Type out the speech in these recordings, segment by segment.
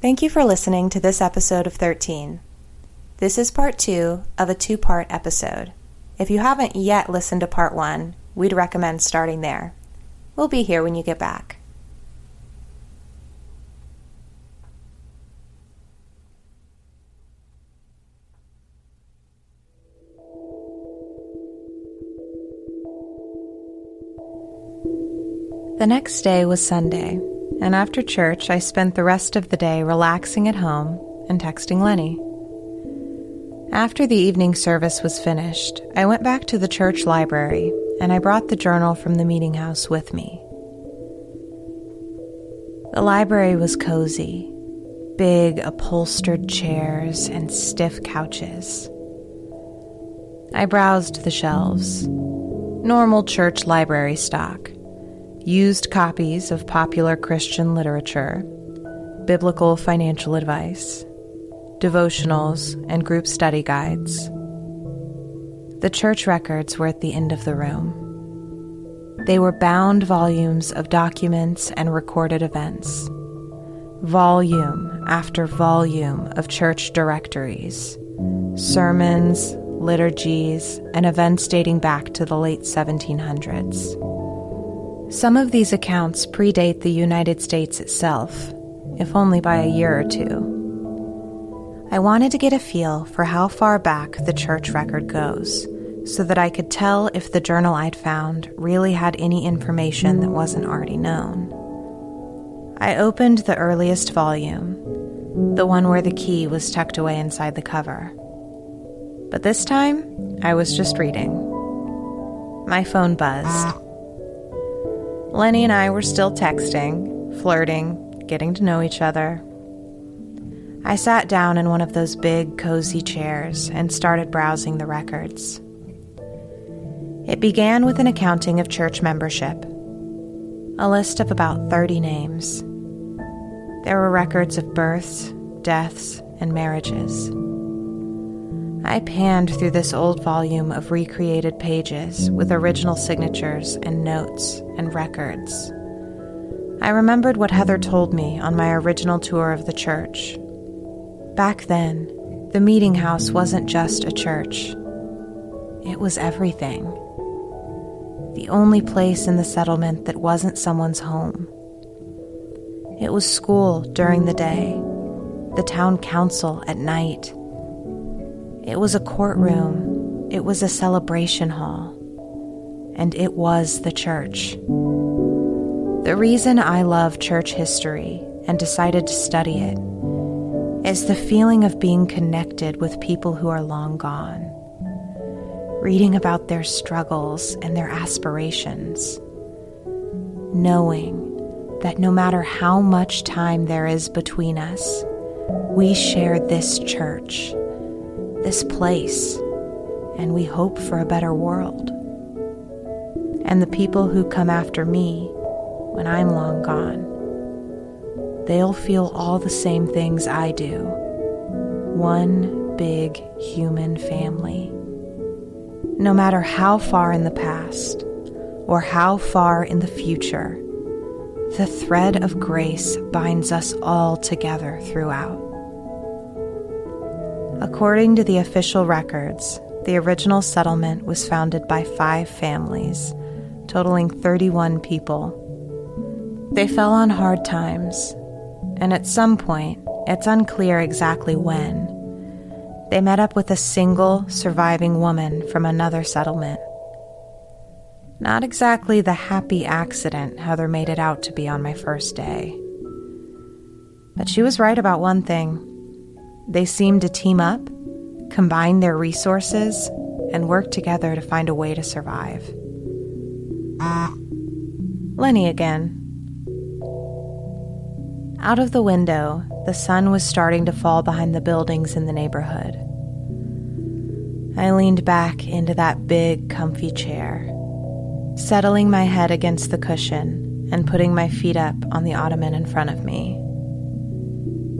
Thank you for listening to this episode of 13. This is part two of a two part episode. If you haven't yet listened to part one, we'd recommend starting there. We'll be here when you get back. The next day was Sunday, and after church, I spent the rest of the day relaxing at home and texting Lenny. After the evening service was finished, I went back to the church library and I brought the journal from the meeting house with me. The library was cozy big upholstered chairs and stiff couches. I browsed the shelves. Normal church library stock used copies of popular Christian literature, biblical financial advice, devotionals, and group study guides. The church records were at the end of the room. They were bound volumes of documents and recorded events, volume after volume of church directories, sermons, liturgies, and events dating back to the late 1700s. Some of these accounts predate the United States itself, if only by a year or two. I wanted to get a feel for how far back the church record goes, so that I could tell if the journal I'd found really had any information that wasn't already known. I opened the earliest volume, the one where the key was tucked away inside the cover. But this time, I was just reading. My phone buzzed. Lenny and I were still texting, flirting, getting to know each other. I sat down in one of those big, cozy chairs and started browsing the records. It began with an accounting of church membership, a list of about 30 names. There were records of births, deaths, and marriages. I panned through this old volume of recreated pages with original signatures and notes and records. I remembered what Heather told me on my original tour of the church. Back then, the meeting house wasn't just a church, it was everything. The only place in the settlement that wasn't someone's home. It was school during the day, the town council at night it was a courtroom, it was a celebration hall, and it was the church. The reason I love church history and decided to study it is the feeling of being connected with people who are long gone, reading about their struggles and their aspirations, knowing that no matter how much time there is between us, we share this church this place, and we hope for a better world. And the people who come after me when I'm long gone, they'll feel all the same things I do. One big human family. No matter how far in the past or how far in the future, the thread of grace binds us all together throughout. According to the official records, the original settlement was founded by five families, totaling 31 people. They fell on hard times, and at some point, it's unclear exactly when, they met up with a single surviving woman from another settlement. Not exactly the happy accident Heather made it out to be on my first day. But she was right about one thing they seem to team up, combine their resources, and work together to find a way to survive. Lenny again. Out of the window, the sun was starting to fall behind the buildings in the neighborhood. I leaned back into that big, comfy chair, settling my head against the cushion and putting my feet up on the ottoman in front of me.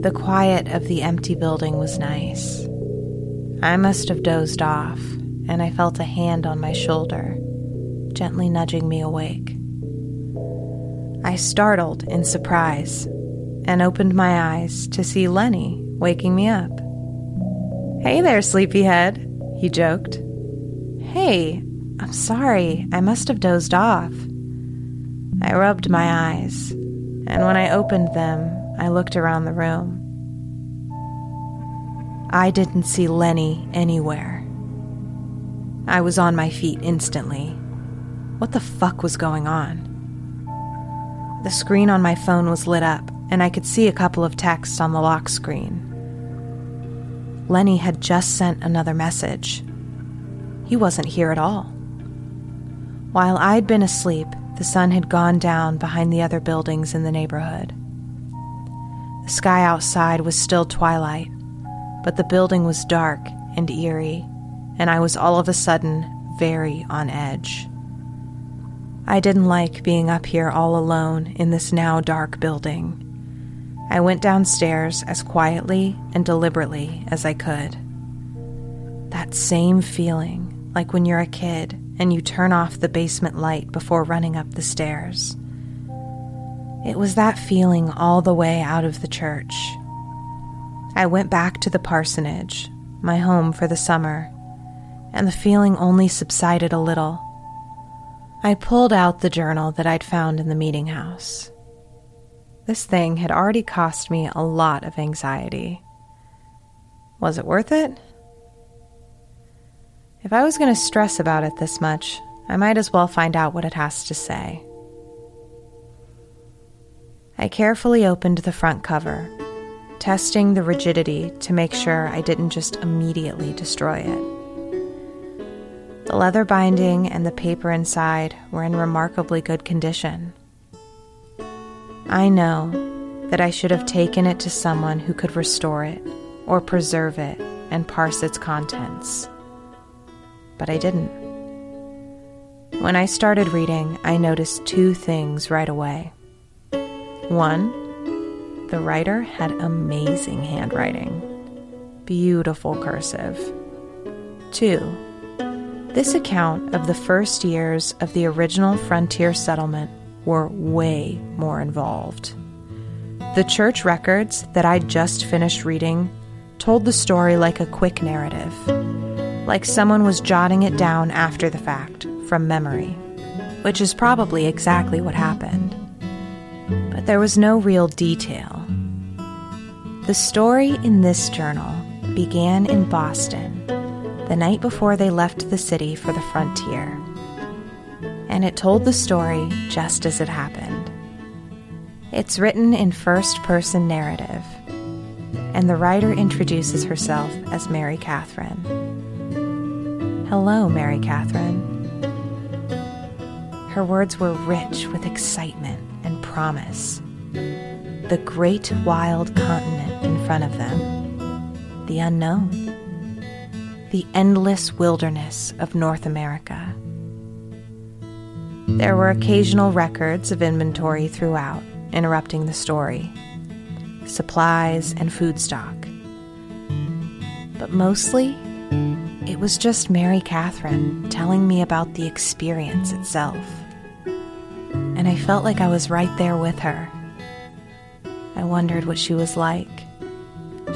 The quiet of the empty building was nice. I must have dozed off, and I felt a hand on my shoulder, gently nudging me awake. I startled in surprise and opened my eyes to see Lenny waking me up. Hey there, sleepyhead, he joked. Hey, I'm sorry, I must have dozed off. I rubbed my eyes, and when I opened them, I looked around the room. I didn't see Lenny anywhere. I was on my feet instantly. What the fuck was going on? The screen on my phone was lit up, and I could see a couple of texts on the lock screen. Lenny had just sent another message. He wasn't here at all. While I'd been asleep, the sun had gone down behind the other buildings in the neighborhood. The sky outside was still twilight, but the building was dark and eerie, and I was all of a sudden very on edge. I didn't like being up here all alone in this now dark building. I went downstairs as quietly and deliberately as I could. That same feeling, like when you're a kid and you turn off the basement light before running up the stairs. It was that feeling all the way out of the church. I went back to the parsonage, my home for the summer, and the feeling only subsided a little. I pulled out the journal that I'd found in the meeting house. This thing had already cost me a lot of anxiety. Was it worth it? If I was going to stress about it this much, I might as well find out what it has to say. I carefully opened the front cover, testing the rigidity to make sure I didn't just immediately destroy it. The leather binding and the paper inside were in remarkably good condition. I know that I should have taken it to someone who could restore it or preserve it and parse its contents. But I didn't. When I started reading, I noticed two things right away. One, the writer had amazing handwriting, beautiful cursive. Two, this account of the first years of the original frontier settlement were way more involved. The church records that I'd just finished reading told the story like a quick narrative, like someone was jotting it down after the fact from memory, which is probably exactly what happened but there was no real detail. The story in this journal began in Boston the night before they left the city for the frontier, and it told the story just as it happened. It's written in first person narrative, and the writer introduces herself as Mary Catherine. Hello, Mary Catherine. Her words were rich with excitement promise. The great wild continent in front of them, the unknown, the endless wilderness of North America. There were occasional records of inventory throughout, interrupting the story. Supplies and food stock. But mostly, it was just Mary Catherine telling me about the experience itself and I felt like I was right there with her. I wondered what she was like.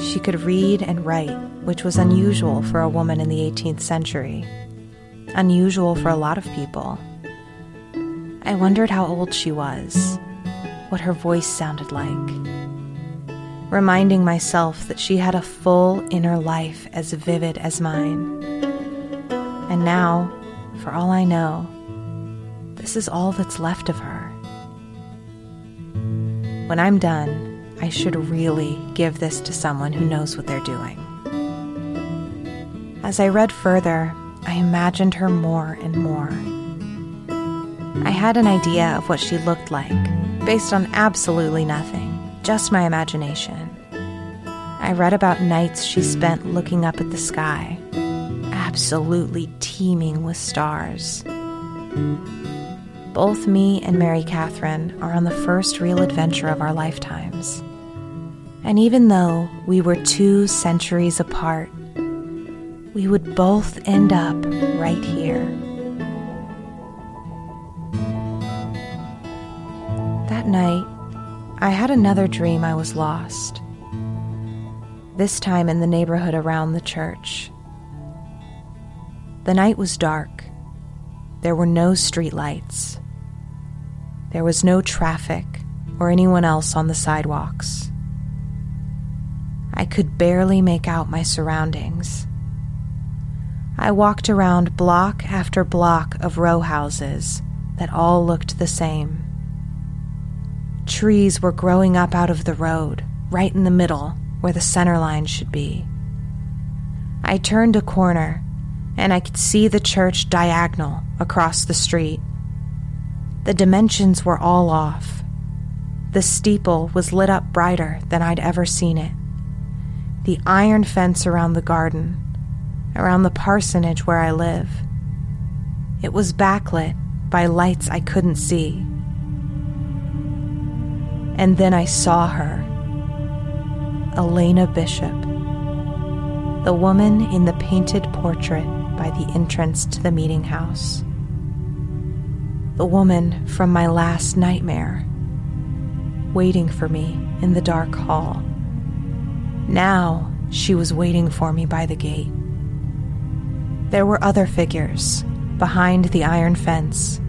She could read and write, which was unusual for a woman in the 18th century, unusual for a lot of people. I wondered how old she was, what her voice sounded like, reminding myself that she had a full inner life as vivid as mine. And now, for all I know, this is all that's left of her. When I'm done, I should really give this to someone who knows what they're doing. As I read further, I imagined her more and more. I had an idea of what she looked like, based on absolutely nothing, just my imagination. I read about nights she spent looking up at the sky, absolutely teeming with stars. Both me and Mary Catherine are on the first real adventure of our lifetimes. And even though we were two centuries apart, we would both end up right here. That night, I had another dream I was lost. This time in the neighborhood around the church. The night was dark. There were no streetlights. There was no traffic or anyone else on the sidewalks. I could barely make out my surroundings. I walked around block after block of row houses that all looked the same. Trees were growing up out of the road, right in the middle, where the center line should be. I turned a corner, and I could see the church diagonal across the street. The dimensions were all off. The steeple was lit up brighter than I'd ever seen it. The iron fence around the garden around the parsonage where I live. It was backlit by lights I couldn't see. And then I saw her Elena Bishop, the woman in the painted portrait by the entrance to the meeting house. The woman from my last nightmare, waiting for me in the dark hall. Now she was waiting for me by the gate. There were other figures behind the iron fence.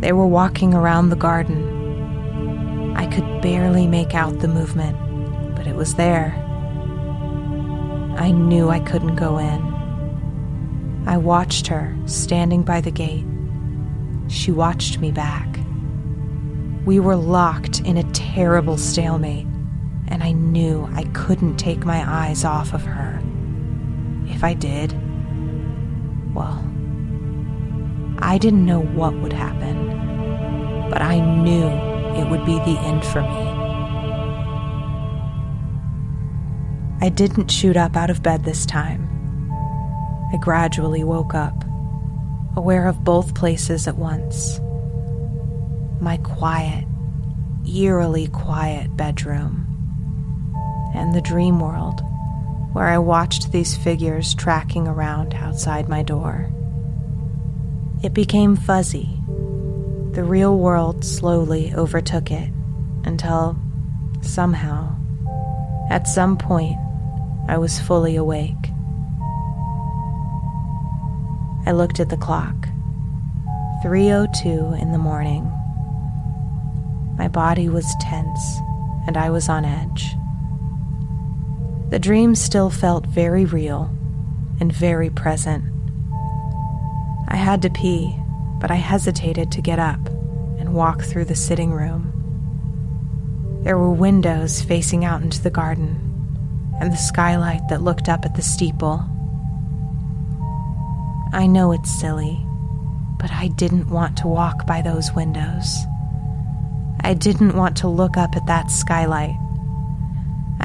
They were walking around the garden. I could barely make out the movement, but it was there. I knew I couldn't go in. I watched her standing by the gate. She watched me back. We were locked in a terrible stalemate, and I knew I couldn't take my eyes off of her. If I did, well, I didn't know what would happen, but I knew it would be the end for me. I didn't shoot up out of bed this time. I gradually woke up, aware of both places at once. My quiet, eerily quiet bedroom, and the dream world where I watched these figures tracking around outside my door. It became fuzzy. The real world slowly overtook it until, somehow, at some point, I was fully awake. I looked at the clock. 3:02 in the morning. My body was tense and I was on edge. The dream still felt very real and very present. I had to pee, but I hesitated to get up and walk through the sitting room. There were windows facing out into the garden and the skylight that looked up at the steeple. I know it's silly, but I didn't want to walk by those windows. I didn't want to look up at that skylight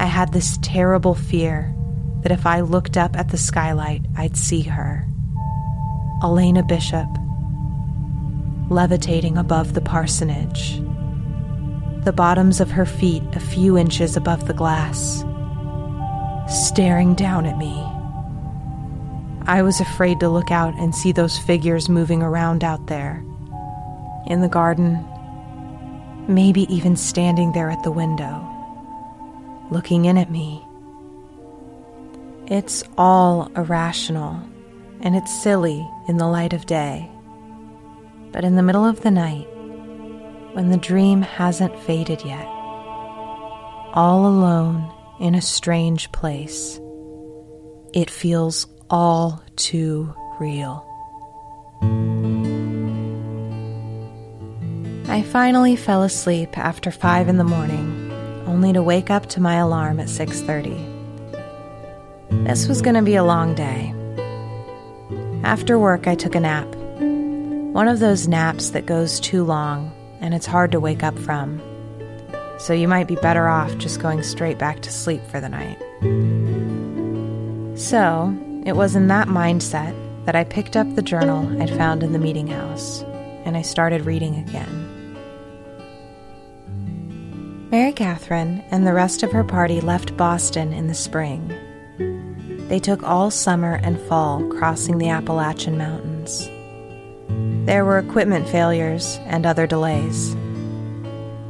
I had this terrible fear that if I looked up at the skylight, I'd see her. Elena Bishop, levitating above the parsonage, the bottoms of her feet a few inches above the glass, staring down at me. I was afraid to look out and see those figures moving around out there, in the garden, maybe even standing there at the window looking in at me. It's all irrational and it's silly in the light of day. But in the middle of the night, when the dream hasn't faded yet, all alone in a strange place, it feels all too real. I finally fell asleep after five in the morning only to wake up to my alarm at 6:30. This was going to be a long day. After work, I took a nap. One of those naps that goes too long and it's hard to wake up from. so you might be better off just going straight back to sleep for the night. So, it was in that mindset that I picked up the journal I'd found in the meeting house and I started reading again. Mary Catherine and the rest of her party left Boston in the spring. They took all summer and fall crossing the Appalachian Mountains. There were equipment failures and other delays.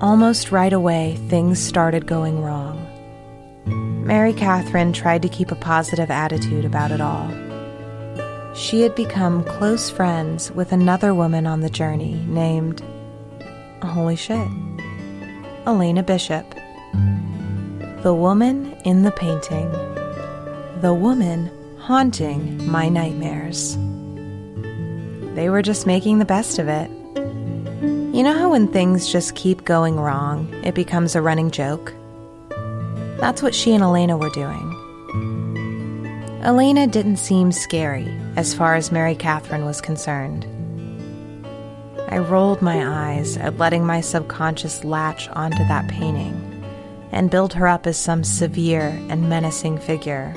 Almost right away, things started going wrong. Mary Catherine tried to keep a positive attitude about it all. She had become close friends with another woman on the journey named. Holy shit. Elena Bishop. The woman in the painting. The woman haunting my nightmares. They were just making the best of it. You know how when things just keep going wrong, it becomes a running joke? That's what she and Elena were doing. Elena didn't seem scary as far as Mary Catherine was concerned. I rolled my eyes at letting my subconscious latch onto that painting and build her up as some severe and menacing figure.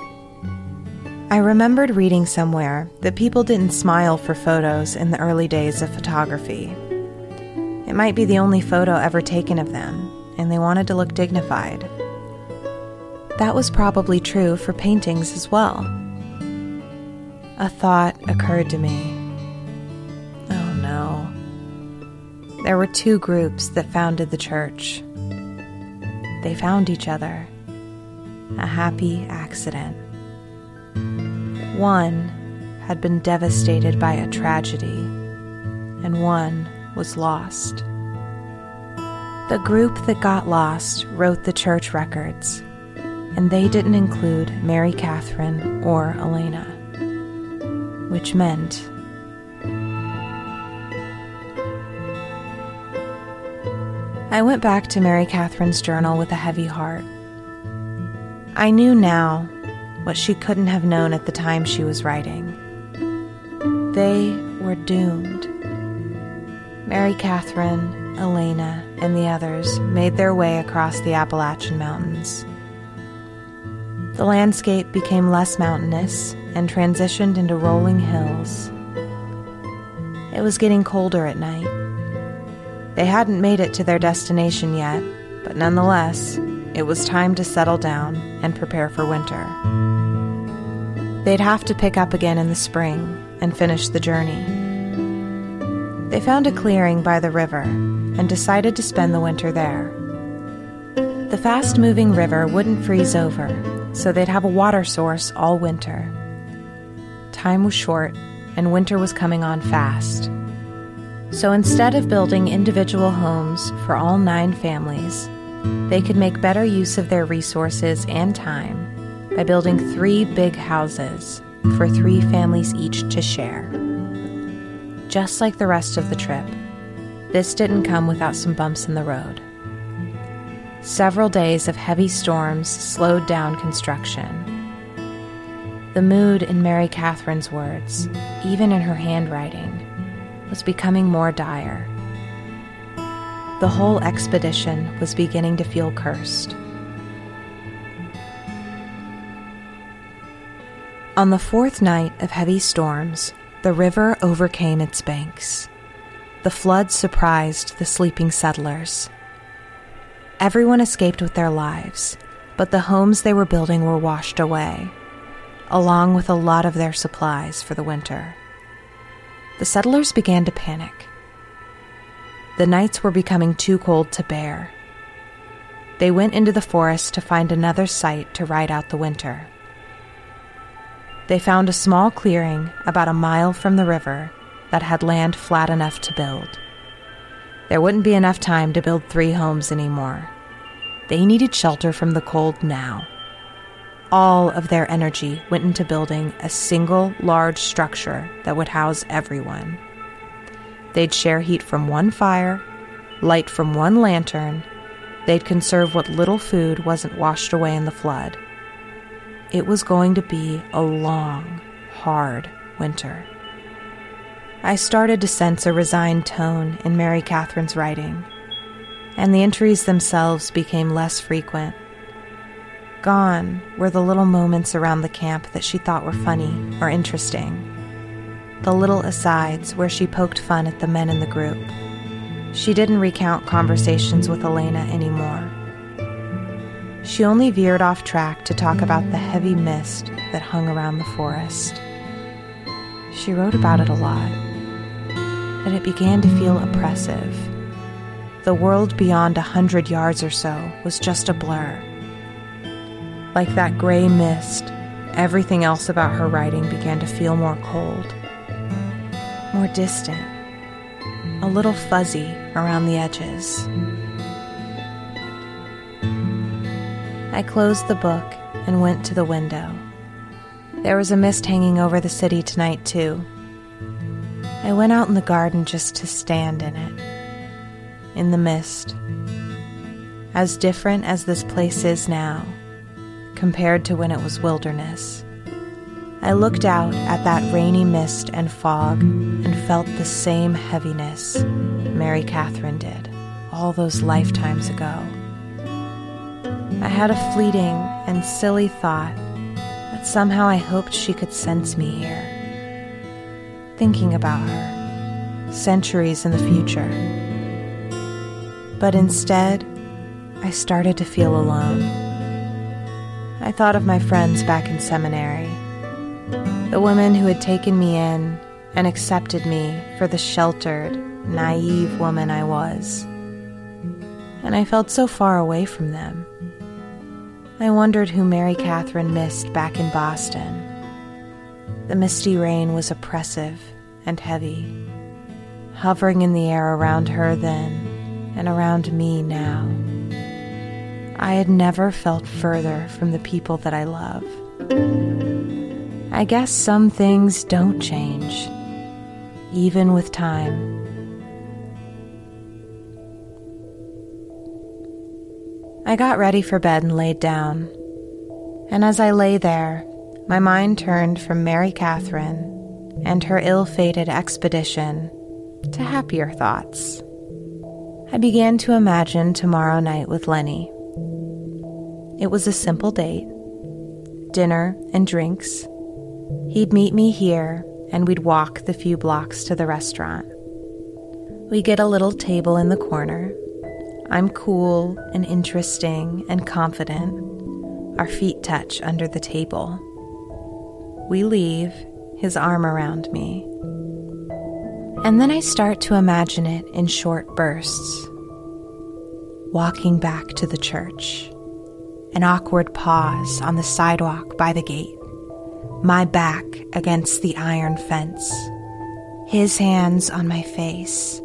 I remembered reading somewhere that people didn't smile for photos in the early days of photography. It might be the only photo ever taken of them, and they wanted to look dignified. That was probably true for paintings as well. A thought occurred to me Oh no. There were two groups that founded the church. They found each other. A happy accident. One had been devastated by a tragedy, and one was lost. The group that got lost wrote the church records, and they didn't include Mary Catherine or Elena, which meant I went back to Mary Catherine's journal with a heavy heart. I knew now what she couldn't have known at the time she was writing. They were doomed. Mary Catherine, Elena, and the others made their way across the Appalachian Mountains. The landscape became less mountainous and transitioned into rolling hills. It was getting colder at night they hadn't made it to their destination yet, but nonetheless, it was time to settle down and prepare for winter. They'd have to pick up again in the spring and finish the journey. They found a clearing by the river and decided to spend the winter there. The fast moving river wouldn't freeze over, so they'd have a water source all winter. Time was short, and winter was coming on fast. So instead of building individual homes for all nine families, they could make better use of their resources and time by building three big houses for three families each to share. Just like the rest of the trip, this didn't come without some bumps in the road. Several days of heavy storms slowed down construction. The mood in Mary Catherine's words, even in her handwriting, was becoming more dire. The whole expedition was beginning to feel cursed. On the fourth night of heavy storms, the river overcame its banks. The flood surprised the sleeping settlers. Everyone escaped with their lives, but the homes they were building were washed away, along with a lot of their supplies for the winter the settlers began to panic. The nights were becoming too cold to bear. They went into the forest to find another site to ride out the winter. They found a small clearing about a mile from the river that had land flat enough to build. There wouldn't be enough time to build three homes anymore. They needed shelter from the cold now all of their energy went into building a single large structure that would house everyone. They'd share heat from one fire, light from one lantern, they'd conserve what little food wasn't washed away in the flood. It was going to be a long, hard winter. I started to sense a resigned tone in Mary Catherine's writing. And the entries themselves became less frequent. Gone were the little moments around the camp that she thought were funny or interesting. The little asides where she poked fun at the men in the group. She didn't recount conversations with Elena anymore. She only veered off track to talk about the heavy mist that hung around the forest. She wrote about it a lot, that it began to feel oppressive. The world beyond a hundred yards or so was just a blur. Like that gray mist, everything else about her writing began to feel more cold, more distant, a little fuzzy around the edges. I closed the book and went to the window. There was a mist hanging over the city tonight, too. I went out in the garden just to stand in it, in the mist. As different as this place is now, compared to when it was wilderness. I looked out at that rainy mist and fog and felt the same heaviness Mary Catherine did all those lifetimes ago. I had a fleeting and silly thought that somehow I hoped she could sense me here. Thinking about her, centuries in the future. But instead, I started to feel alone. I thought of my friends back in seminary, the women who had taken me in and accepted me for the sheltered, naive woman I was. And I felt so far away from them. I wondered who Mary Catherine missed back in Boston. The misty rain was oppressive and heavy, hovering in the air around her then and around me now. I had never felt further from the people that I love. I guess some things don't change, even with time. I got ready for bed and laid down. And as I lay there, my mind turned from Mary Catherine and her ill fated expedition to happier thoughts. I began to imagine tomorrow night with Lenny. It was a simple date dinner and drinks. He'd meet me here, and we'd walk the few blocks to the restaurant. We get a little table in the corner, I'm cool and interesting and confident. Our feet touch under the table. We leave, his arm around me. And then I start to imagine it in short bursts. Walking back to the church. An awkward pause on the sidewalk by the gate. My back against the iron fence. His hands on my face.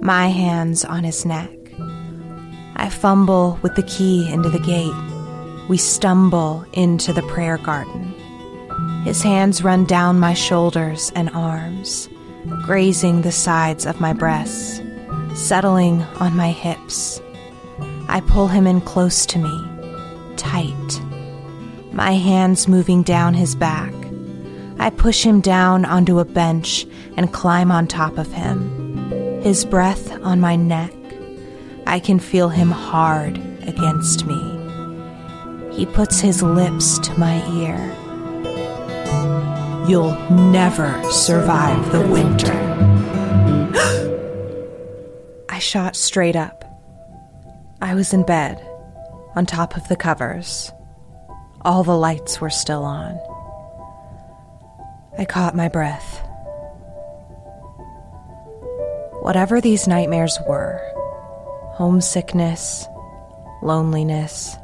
My hands on his neck. I fumble with the key into the gate. We stumble into the prayer garden. His hands run down my shoulders and arms, grazing the sides of my breasts, settling on my hips. I pull him in close to me, tight, my hands moving down his back. I push him down onto a bench and climb on top of him, his breath on my neck I can feel him hard against me. He puts his lips to my ear. You'll never survive the winter. I shot straight up. I was in bed, on top of the covers. All the lights were still on. I caught my breath. Whatever these nightmares were, homesickness, loneliness.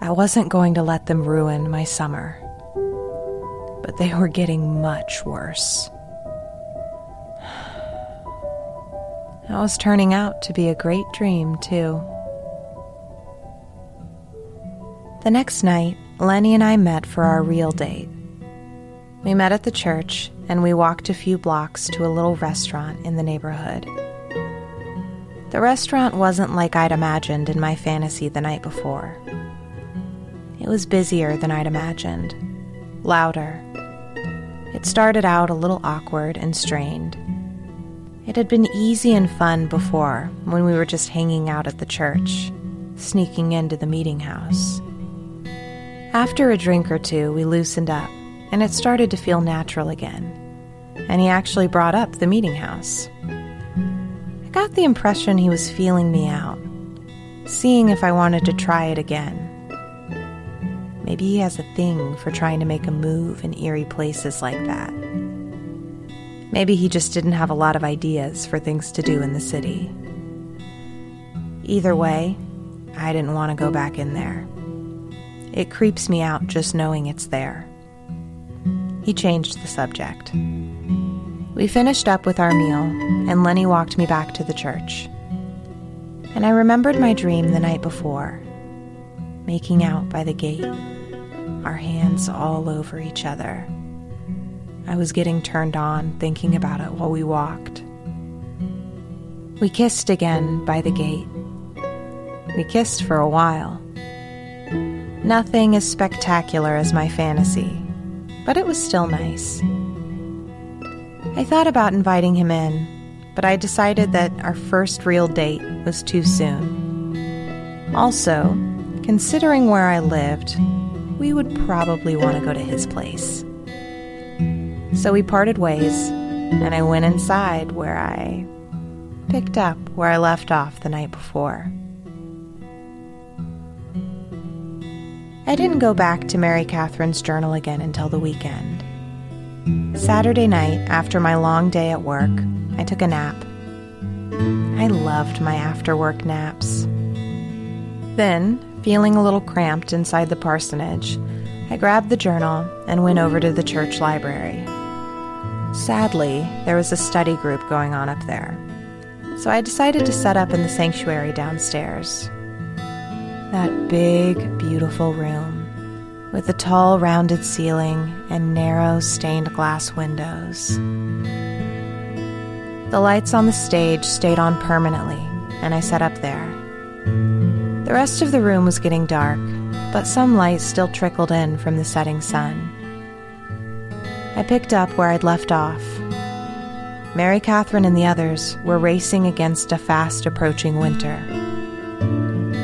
I wasn't going to let them ruin my summer. But they were getting much worse. That was turning out to be a great dream, too. The next night, Lenny and I met for our real date. We met at the church and we walked a few blocks to a little restaurant in the neighborhood. The restaurant wasn't like I'd imagined in my fantasy the night before. It was busier than I'd imagined, louder. It started out a little awkward and strained. It had been easy and fun before when we were just hanging out at the church, sneaking into the meeting house. After a drink or two, we loosened up, and it started to feel natural again. And he actually brought up the meeting house. I got the impression he was feeling me out, seeing if I wanted to try it again. Maybe he has a thing for trying to make a move in eerie places like that. Maybe he just didn't have a lot of ideas for things to do in the city. Either way, I didn't want to go back in there. It creeps me out just knowing it's there. He changed the subject. We finished up with our meal, and Lenny walked me back to the church. And I remembered my dream the night before making out by the gate, our hands all over each other. I was getting turned on thinking about it while we walked. We kissed again by the gate. We kissed for a while. Nothing as spectacular as my fantasy, but it was still nice. I thought about inviting him in, but I decided that our first real date was too soon. Also, considering where I lived, we would probably want to go to his place. So we parted ways, and I went inside where I picked up where I left off the night before. I didn't go back to Mary Catherine's journal again until the weekend. Saturday night, after my long day at work, I took a nap. I loved my after work naps. Then, feeling a little cramped inside the parsonage, I grabbed the journal and went over to the church library. Sadly, there was a study group going on up there, so I decided to set up in the sanctuary downstairs. That big, beautiful room with the tall, rounded ceiling and narrow, stained glass windows. The lights on the stage stayed on permanently, and I set up there. The rest of the room was getting dark, but some light still trickled in from the setting sun. I picked up where I'd left off. Mary Catherine and the others were racing against a fast approaching winter.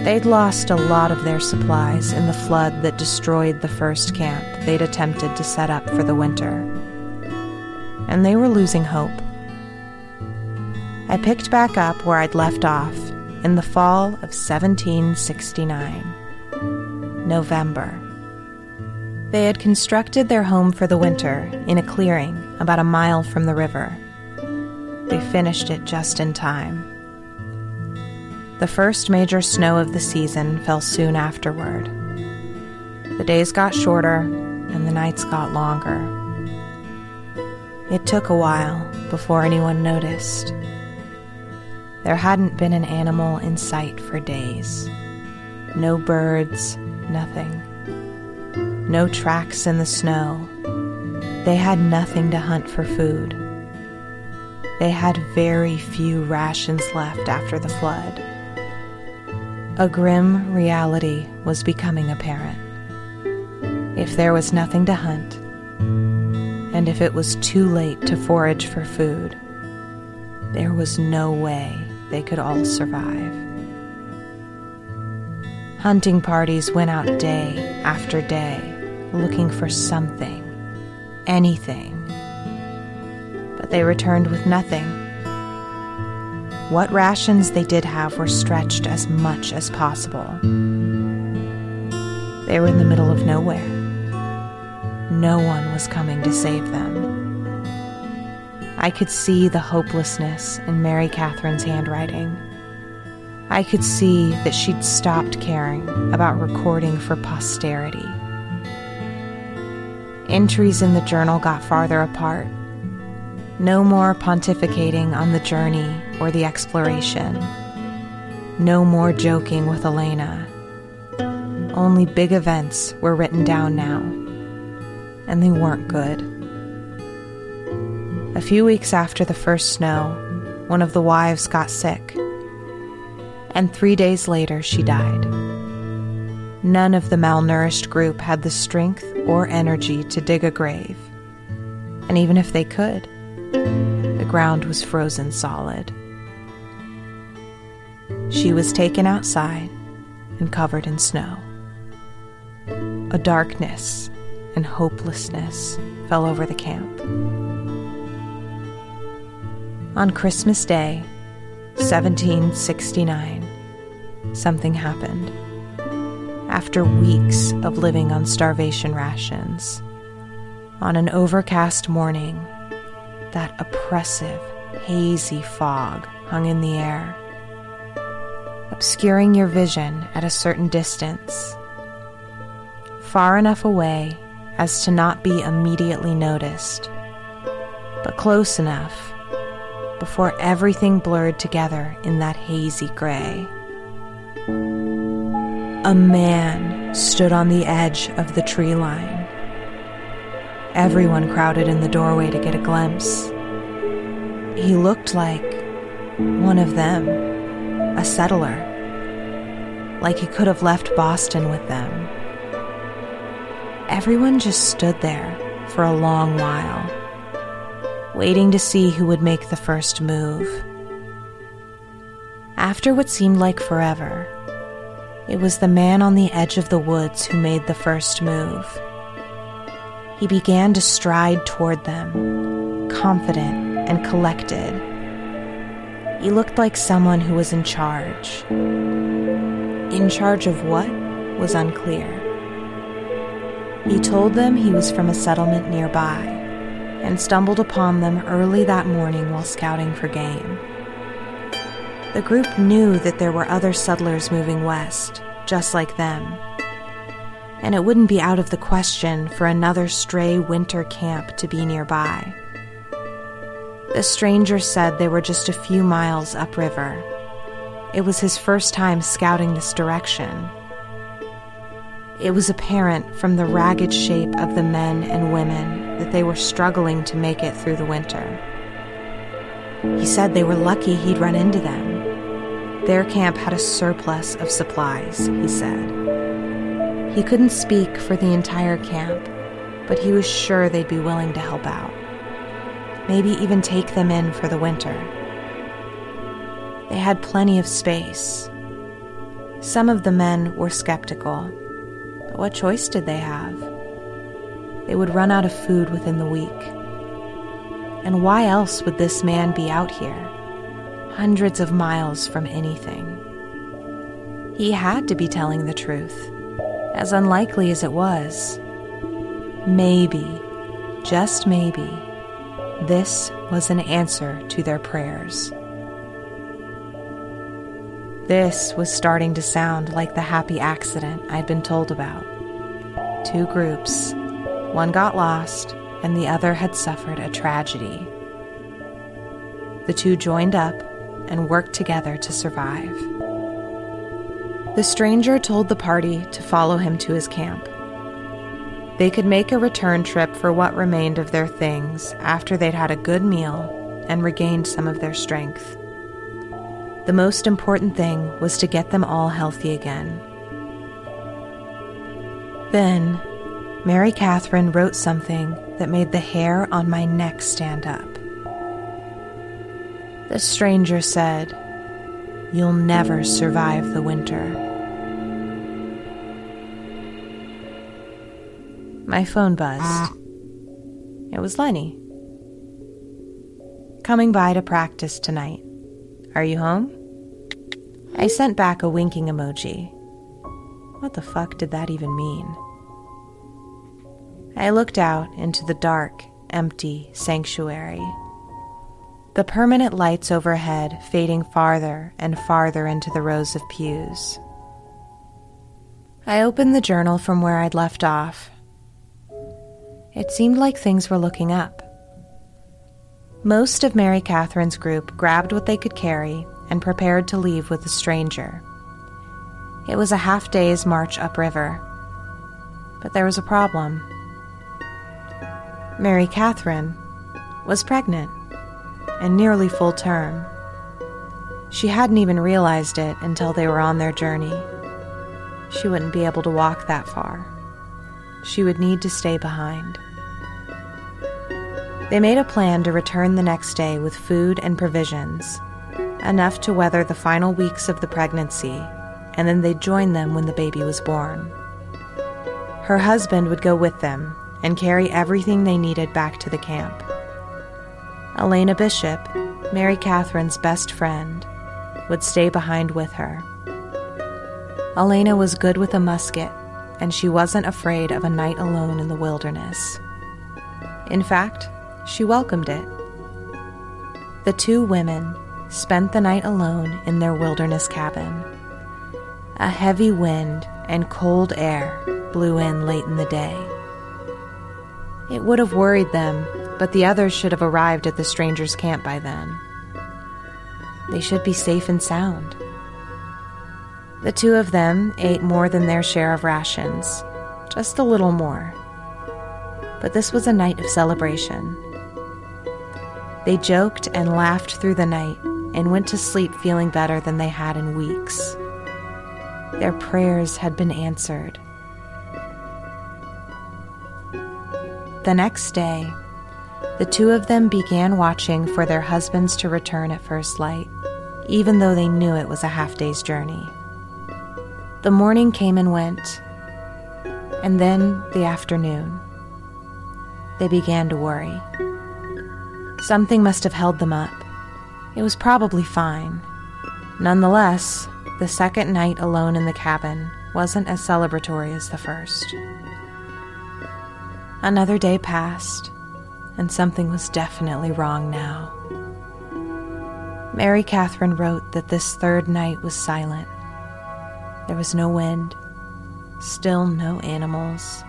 They'd lost a lot of their supplies in the flood that destroyed the first camp they'd attempted to set up for the winter. And they were losing hope. I picked back up where I'd left off in the fall of 1769. November. They had constructed their home for the winter in a clearing about a mile from the river. They finished it just in time. The first major snow of the season fell soon afterward. The days got shorter and the nights got longer. It took a while before anyone noticed. There hadn't been an animal in sight for days. No birds, nothing no tracks in the snow. They had nothing to hunt for food. They had very few rations left after the flood. A grim reality was becoming apparent. If there was nothing to hunt, and if it was too late to forage for food, there was no way they could all survive. Hunting parties went out day after day looking for something, anything. But they returned with nothing. What rations they did have were stretched as much as possible. They were in the middle of nowhere. No one was coming to save them. I could see the hopelessness in Mary Catherine's handwriting. I could see that she'd stopped caring about recording for posterity. Entries in the journal got farther apart. No more pontificating on the journey or the exploration. No more joking with Elena. Only big events were written down now, and they weren't good. A few weeks after the first snow, one of the wives got sick, and three days later she died. None of the malnourished group had the strength or energy to dig a grave. And even if they could, the ground was frozen solid. She was taken outside and covered in snow. A darkness and hopelessness fell over the camp. On Christmas Day, 1769, something happened. After weeks of living on starvation rations, on an overcast morning, that oppressive, hazy fog hung in the air, obscuring your vision at a certain distance, far enough away as to not be immediately noticed, but close enough before everything blurred together in that hazy gray. A man stood on the edge of the tree line. Everyone crowded in the doorway to get a glimpse. He looked like one of them, a settler, like he could have left Boston with them. Everyone just stood there for a long while, waiting to see who would make the first move. After what seemed like forever, it was the man on the edge of the woods who made the first move. He began to stride toward them, confident and collected. He looked like someone who was in charge. In charge of what was unclear. He told them he was from a settlement nearby and stumbled upon them early that morning while scouting for game. The group knew that there were other settlers moving west, just like them. And it wouldn't be out of the question for another stray winter camp to be nearby. The stranger said they were just a few miles upriver. It was his first time scouting this direction. It was apparent from the ragged shape of the men and women that they were struggling to make it through the winter. He said they were lucky he'd run into them. Their camp had a surplus of supplies, he said. He couldn't speak for the entire camp, but he was sure they'd be willing to help out. Maybe even take them in for the winter. They had plenty of space. Some of the men were skeptical, but what choice did they have? They would run out of food within the week. And why else would this man be out here? hundreds of miles from anything. He had to be telling the truth, as unlikely as it was. Maybe, just maybe, this was an answer to their prayers. This was starting to sound like the happy accident I'd been told about. Two groups, one got lost, and the other had suffered a tragedy. The two joined up and worked together to survive. The stranger told the party to follow him to his camp. They could make a return trip for what remained of their things after they'd had a good meal and regained some of their strength. The most important thing was to get them all healthy again. Then, Mary Catherine wrote something that made the hair on my neck stand up. The stranger said, You'll never survive the winter. My phone buzzed. It was Lenny. Coming by to practice tonight. Are you home? I sent back a winking emoji. What the fuck did that even mean? I looked out into the dark, empty sanctuary the permanent lights overhead fading farther and farther into the rows of pews. I opened the journal from where I'd left off. It seemed like things were looking up. Most of Mary Catherine's group grabbed what they could carry and prepared to leave with the stranger. It was a half day's march upriver. But there was a problem. Mary Catherine was pregnant and nearly full term. She hadn't even realized it until they were on their journey. She wouldn't be able to walk that far. She would need to stay behind. They made a plan to return the next day with food and provisions, enough to weather the final weeks of the pregnancy, and then they'd join them when the baby was born. Her husband would go with them and carry everything they needed back to the camp. Elena Bishop, Mary Catherine's best friend, would stay behind with her. Elena was good with a musket, and she wasn't afraid of a night alone in the wilderness. In fact, she welcomed it. The two women spent the night alone in their wilderness cabin. A heavy wind and cold air blew in late in the day. It would have worried them, but the others should have arrived at the stranger's camp by then. They should be safe and sound. The two of them ate more than their share of rations, just a little more. But this was a night of celebration. They joked and laughed through the night and went to sleep feeling better than they had in weeks. Their prayers had been answered. The next day, the two of them began watching for their husbands to return at first light, even though they knew it was a half day's journey. The morning came and went, and then the afternoon. They began to worry. Something must have held them up. It was probably fine. Nonetheless, the second night alone in the cabin wasn't as celebratory as the first. Another day passed, and something was definitely wrong now. Mary Catherine wrote that this third night was silent. There was no wind, still no animals,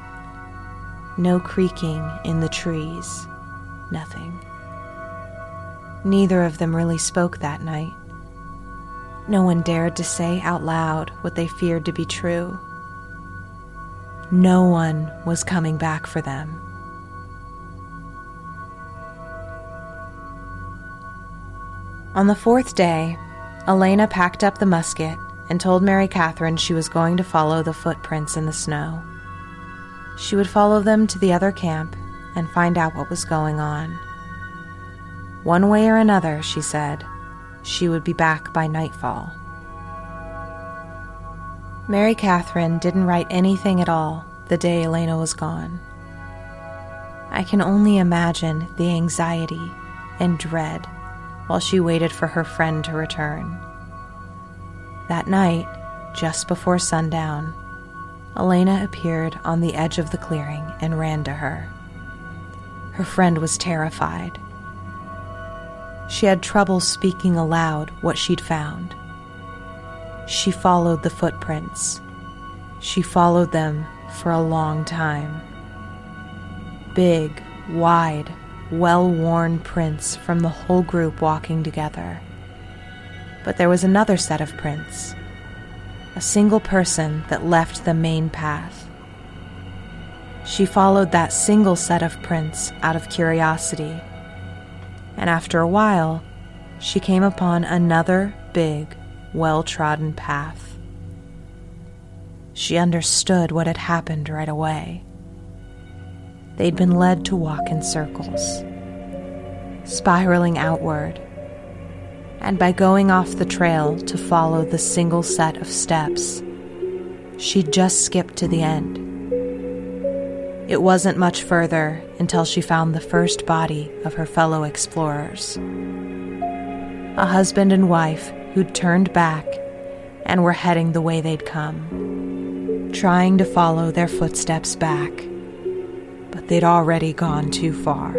no creaking in the trees, nothing. Neither of them really spoke that night. No one dared to say out loud what they feared to be true. No one was coming back for them. On the fourth day, Elena packed up the musket and told Mary Catherine she was going to follow the footprints in the snow. She would follow them to the other camp and find out what was going on. One way or another, she said, she would be back by nightfall. Mary Catherine didn't write anything at all the day Elena was gone. I can only imagine the anxiety and dread while she waited for her friend to return. That night, just before sundown, Elena appeared on the edge of the clearing and ran to her. Her friend was terrified. She had trouble speaking aloud what she'd found. She followed the footprints. She followed them for a long time. Big, wide, well worn prints from the whole group walking together. But there was another set of prints, a single person that left the main path. She followed that single set of prints out of curiosity and after a while, she came upon another big, well trodden path. She understood what had happened right away. They'd been led to walk in circles, spiraling outward, and by going off the trail to follow the single set of steps, she'd just skipped to the end. It wasn't much further until she found the first body of her fellow explorers. A husband and wife who'd turned back and were heading the way they'd come, trying to follow their footsteps back, but they'd already gone too far.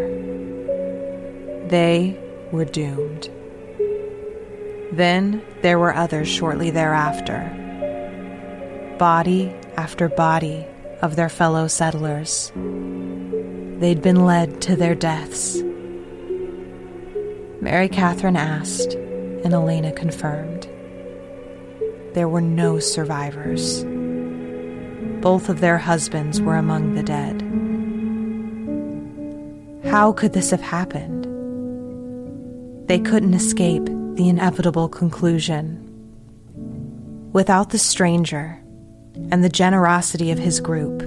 They were doomed. Then there were others shortly thereafter. Body after body of their fellow settlers. They'd been led to their deaths. Mary Catherine asked, and Elena confirmed. There were no survivors. Both of their husbands were among the dead. How could this have happened? They couldn't escape the inevitable conclusion. Without the stranger, and the generosity of his group,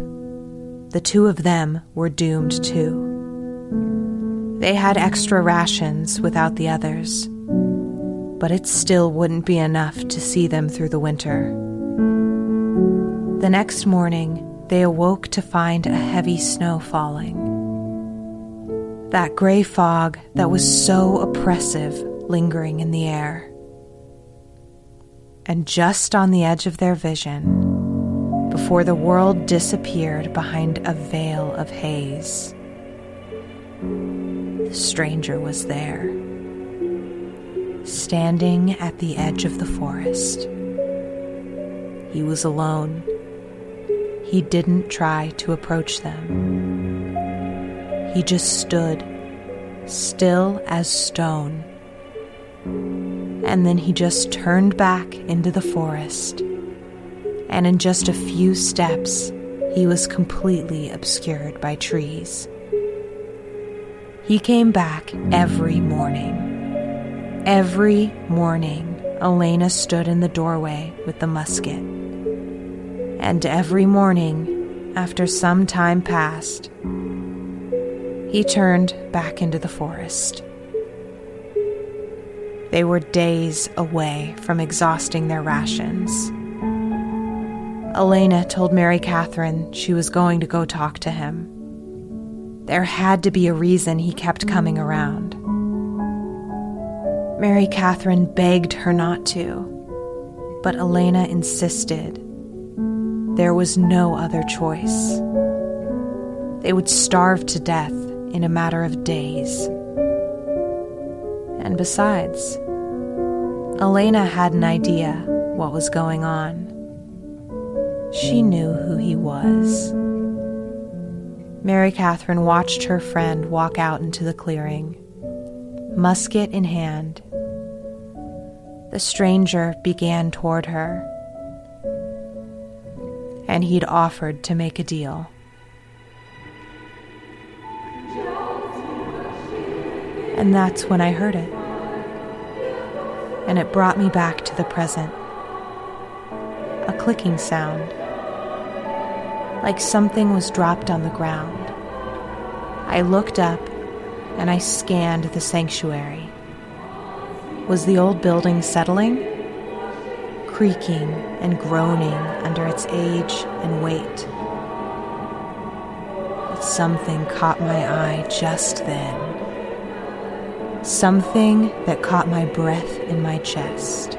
the two of them were doomed too. They had extra rations without the others, but it still wouldn't be enough to see them through the winter. The next morning, they awoke to find a heavy snow falling. That gray fog that was so oppressive lingering in the air. And just on the edge of their vision, before the world disappeared behind a veil of haze, the stranger was there, standing at the edge of the forest. He was alone. He didn't try to approach them. He just stood, still as stone. And then he just turned back into the forest. And in just a few steps, he was completely obscured by trees. He came back every morning. Every morning, Elena stood in the doorway with the musket. And every morning, after some time passed, he turned back into the forest. They were days away from exhausting their rations. Elena told Mary Catherine she was going to go talk to him. There had to be a reason he kept coming around. Mary Catherine begged her not to, but Elena insisted. There was no other choice. They would starve to death in a matter of days. And besides, Elena had an idea what was going on. She knew who he was. Mary Catherine watched her friend walk out into the clearing, musket in hand. The stranger began toward her, and he'd offered to make a deal. And that's when I heard it. And it brought me back to the present. A clicking sound like something was dropped on the ground. I looked up and I scanned the sanctuary. Was the old building settling? Creaking and groaning under its age and weight. But something caught my eye just then. Something that caught my breath in my chest.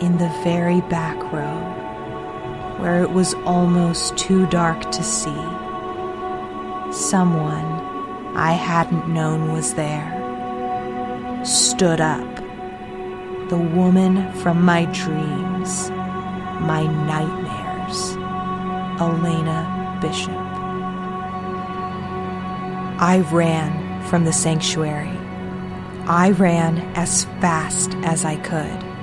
In the very back row where it was almost too dark to see. Someone I hadn't known was there stood up. The woman from my dreams, my nightmares, Elena Bishop. I ran from the sanctuary. I ran as fast as I could.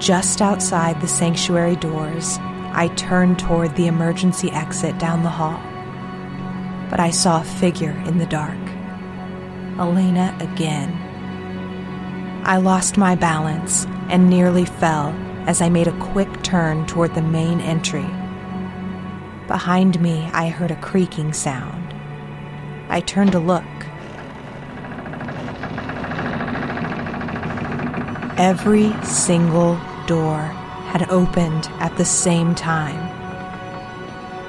Just outside the sanctuary doors, I turned toward the emergency exit down the hall. But I saw a figure in the dark. Elena again. I lost my balance and nearly fell as I made a quick turn toward the main entry. Behind me, I heard a creaking sound. I turned to look. Every single door had opened at the same time.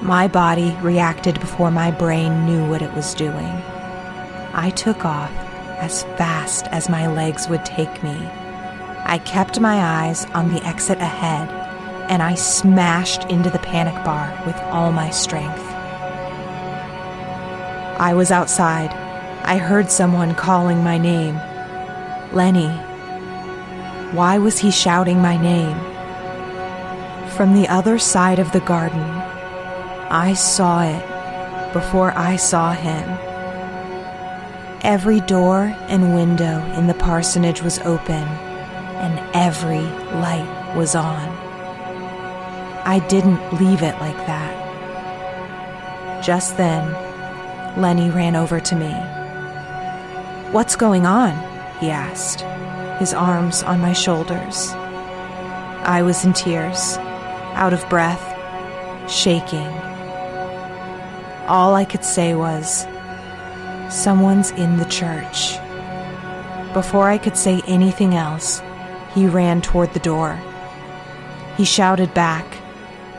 My body reacted before my brain knew what it was doing. I took off as fast as my legs would take me. I kept my eyes on the exit ahead and I smashed into the panic bar with all my strength. I was outside. I heard someone calling my name Lenny. Why was he shouting my name? From the other side of the garden, I saw it before I saw him. Every door and window in the parsonage was open, and every light was on. I didn't leave it like that. Just then, Lenny ran over to me. What's going on? he asked his arms on my shoulders. I was in tears, out of breath, shaking. All I could say was, Someone's in the church. Before I could say anything else, he ran toward the door. He shouted back,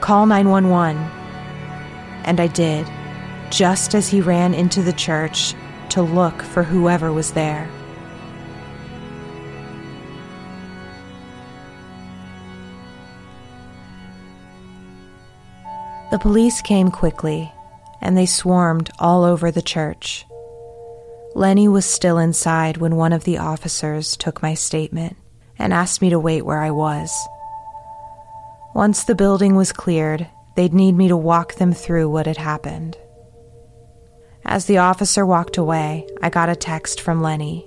Call 911. And I did, just as he ran into the church to look for whoever was there. The police came quickly, and they swarmed all over the church. Lenny was still inside when one of the officers took my statement and asked me to wait where I was. Once the building was cleared, they'd need me to walk them through what had happened. As the officer walked away, I got a text from Lenny.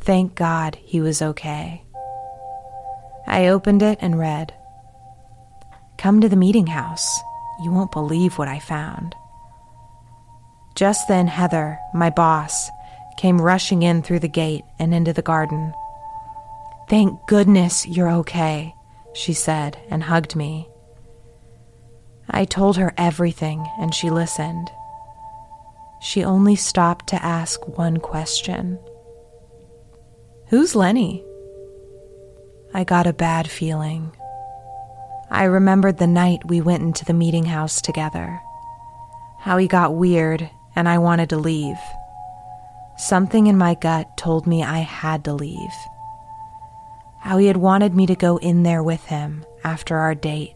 Thank God he was okay. I opened it and read Come to the meeting house. You won't believe what I found. Just then, Heather, my boss, came rushing in through the gate and into the garden. Thank goodness you're okay, she said and hugged me. I told her everything and she listened. She only stopped to ask one question Who's Lenny? I got a bad feeling. I remembered the night we went into the meeting house together. How he got weird and I wanted to leave. Something in my gut told me I had to leave. How he had wanted me to go in there with him after our date.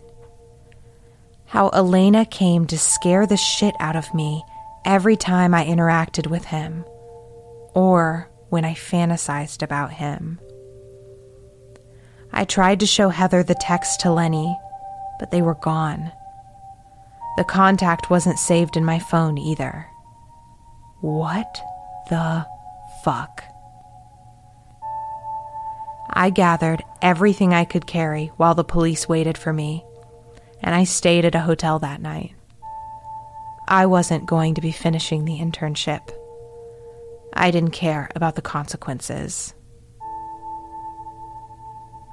How Elena came to scare the shit out of me every time I interacted with him, or when I fantasized about him. I tried to show Heather the text to Lenny, but they were gone. The contact wasn't saved in my phone either. What the fuck? I gathered everything I could carry while the police waited for me, and I stayed at a hotel that night. I wasn't going to be finishing the internship. I didn't care about the consequences.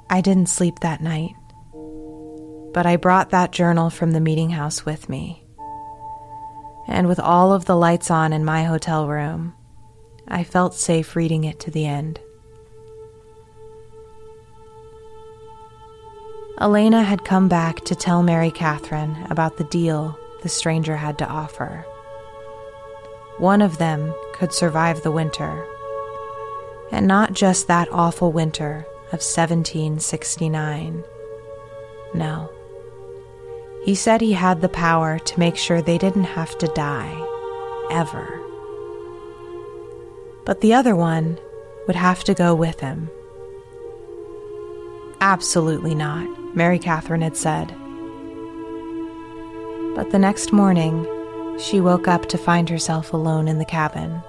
I didn't sleep that night, but I brought that journal from the meeting house with me and with all of the lights on in my hotel room, I felt safe reading it to the end. Elena had come back to tell Mary Catherine about the deal the stranger had to offer. One of them could survive the winter, and not just that awful winter of 1769. No. He said he had the power to make sure they didn't have to die, ever. But the other one would have to go with him. Absolutely not, Mary Catherine had said. But the next morning, she woke up to find herself alone in the cabin.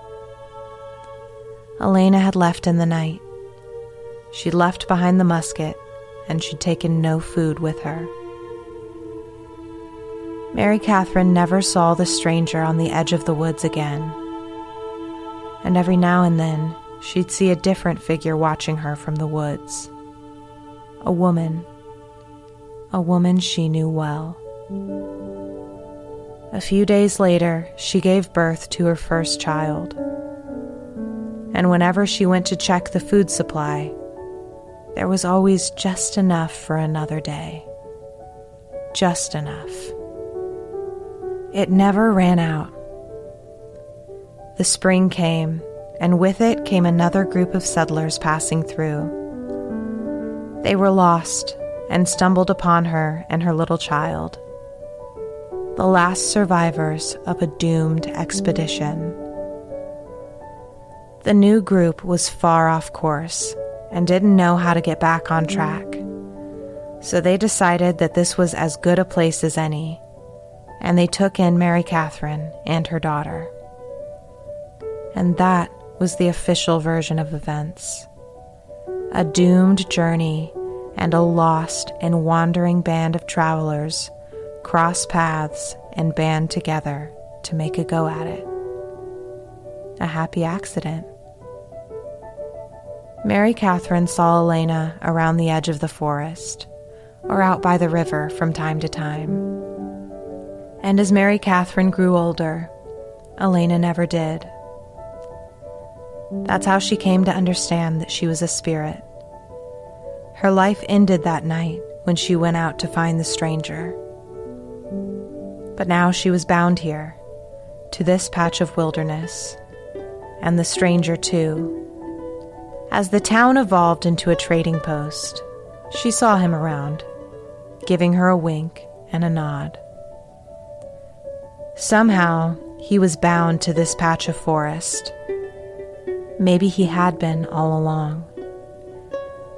Elena had left in the night. She'd left behind the musket, and she'd taken no food with her. Mary Catherine never saw the stranger on the edge of the woods again. And every now and then, she'd see a different figure watching her from the woods. A woman. A woman she knew well. A few days later, she gave birth to her first child. And whenever she went to check the food supply, there was always just enough for another day. Just enough. It never ran out. The spring came, and with it came another group of settlers passing through. They were lost and stumbled upon her and her little child, the last survivors of a doomed expedition. The new group was far off course and didn't know how to get back on track, so they decided that this was as good a place as any and they took in Mary Catherine and her daughter. And that was the official version of events. A doomed journey and a lost and wandering band of travelers cross paths and band together to make a go at it. A happy accident. Mary Catherine saw Elena around the edge of the forest or out by the river from time to time. And as Mary Catherine grew older, Elena never did. That's how she came to understand that she was a spirit. Her life ended that night when she went out to find the stranger. But now she was bound here, to this patch of wilderness, and the stranger too. As the town evolved into a trading post, she saw him around, giving her a wink and a nod. Somehow, he was bound to this patch of forest. Maybe he had been all along.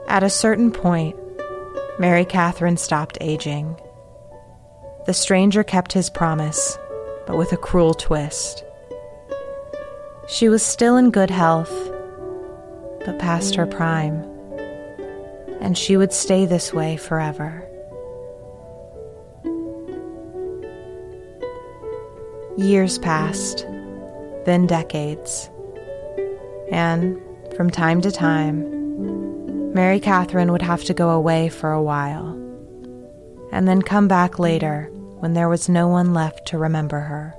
At a certain point, Mary Catherine stopped aging. The stranger kept his promise, but with a cruel twist. She was still in good health, but past her prime, and she would stay this way forever. Years passed, then decades, and from time to time, Mary Catherine would have to go away for a while, and then come back later when there was no one left to remember her.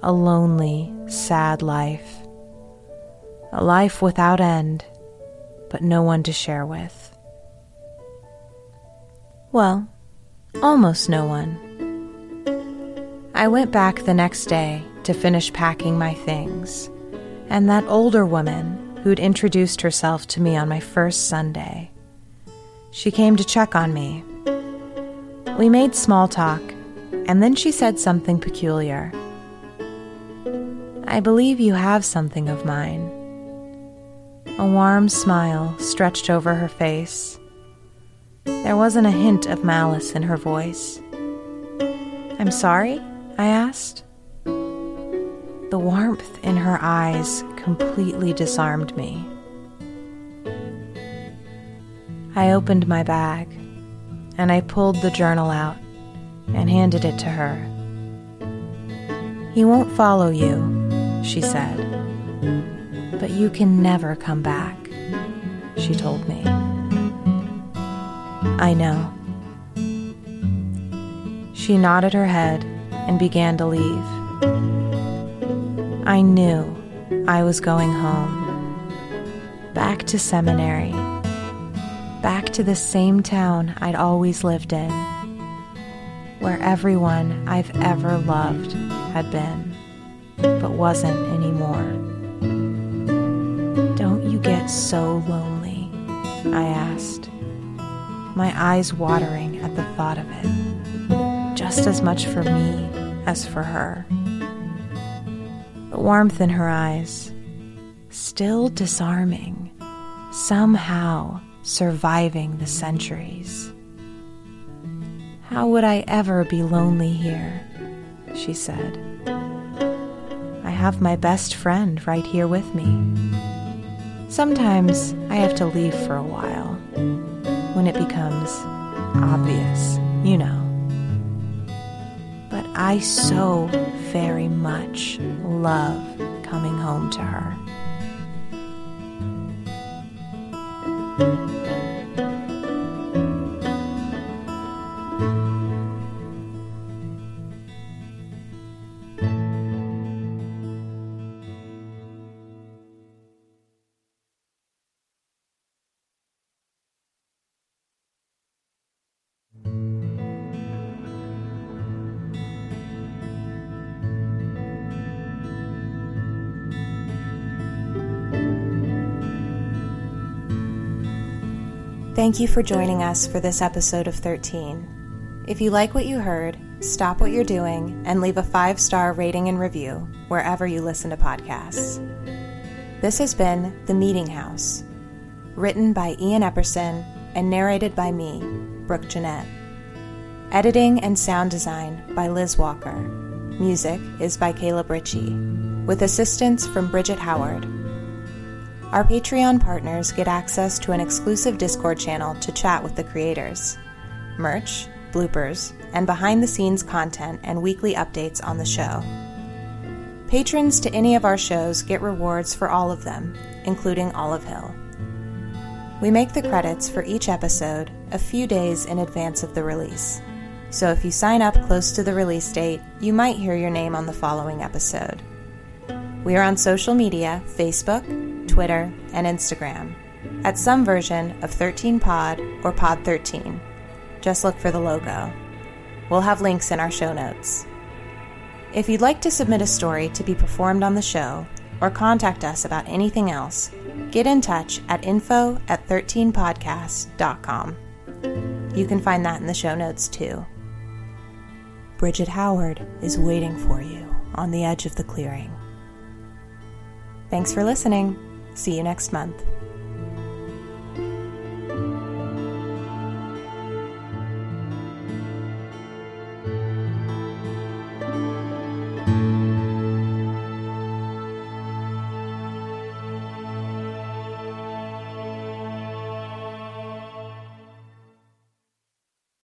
A lonely, sad life. A life without end, but no one to share with. Well, almost no one. I went back the next day to finish packing my things, and that older woman who'd introduced herself to me on my first Sunday. She came to check on me. We made small talk, and then she said something peculiar. I believe you have something of mine. A warm smile stretched over her face. There wasn't a hint of malice in her voice. I'm sorry? I asked. The warmth in her eyes completely disarmed me. I opened my bag and I pulled the journal out and handed it to her. He won't follow you, she said, but you can never come back, she told me. I know. She nodded her head and began to leave. I knew I was going home, back to seminary, back to the same town I'd always lived in, where everyone I've ever loved had been, but wasn't anymore. Don't you get so lonely? I asked, my eyes watering at the thought of it, just as much for me as for her. The warmth in her eyes, still disarming, somehow surviving the centuries. How would I ever be lonely here? She said. I have my best friend right here with me. Sometimes I have to leave for a while when it becomes obvious, you know. I so very much love coming home to her. Thank you for joining us for this episode of 13. If you like what you heard, stop what you're doing and leave a five star rating and review wherever you listen to podcasts. This has been The Meeting House, written by Ian Epperson and narrated by me, Brooke Jeanette. Editing and sound design by Liz Walker. Music is by Caleb Ritchie, with assistance from Bridget Howard our Patreon partners get access to an exclusive Discord channel to chat with the creators, merch, bloopers, and behind the scenes content and weekly updates on the show. Patrons to any of our shows get rewards for all of them, including Olive Hill. We make the credits for each episode a few days in advance of the release. So if you sign up close to the release date, you might hear your name on the following episode. We are on social media Facebook, Twitter, and Instagram at some version of 13pod or Pod 13. Just look for the logo. We'll have links in our show notes. If you'd like to submit a story to be performed on the show or contact us about anything else, get in touch at info at 13podcast.com. You can find that in the show notes too. Bridget Howard is waiting for you on the edge of the clearing. Thanks for listening. See you next month.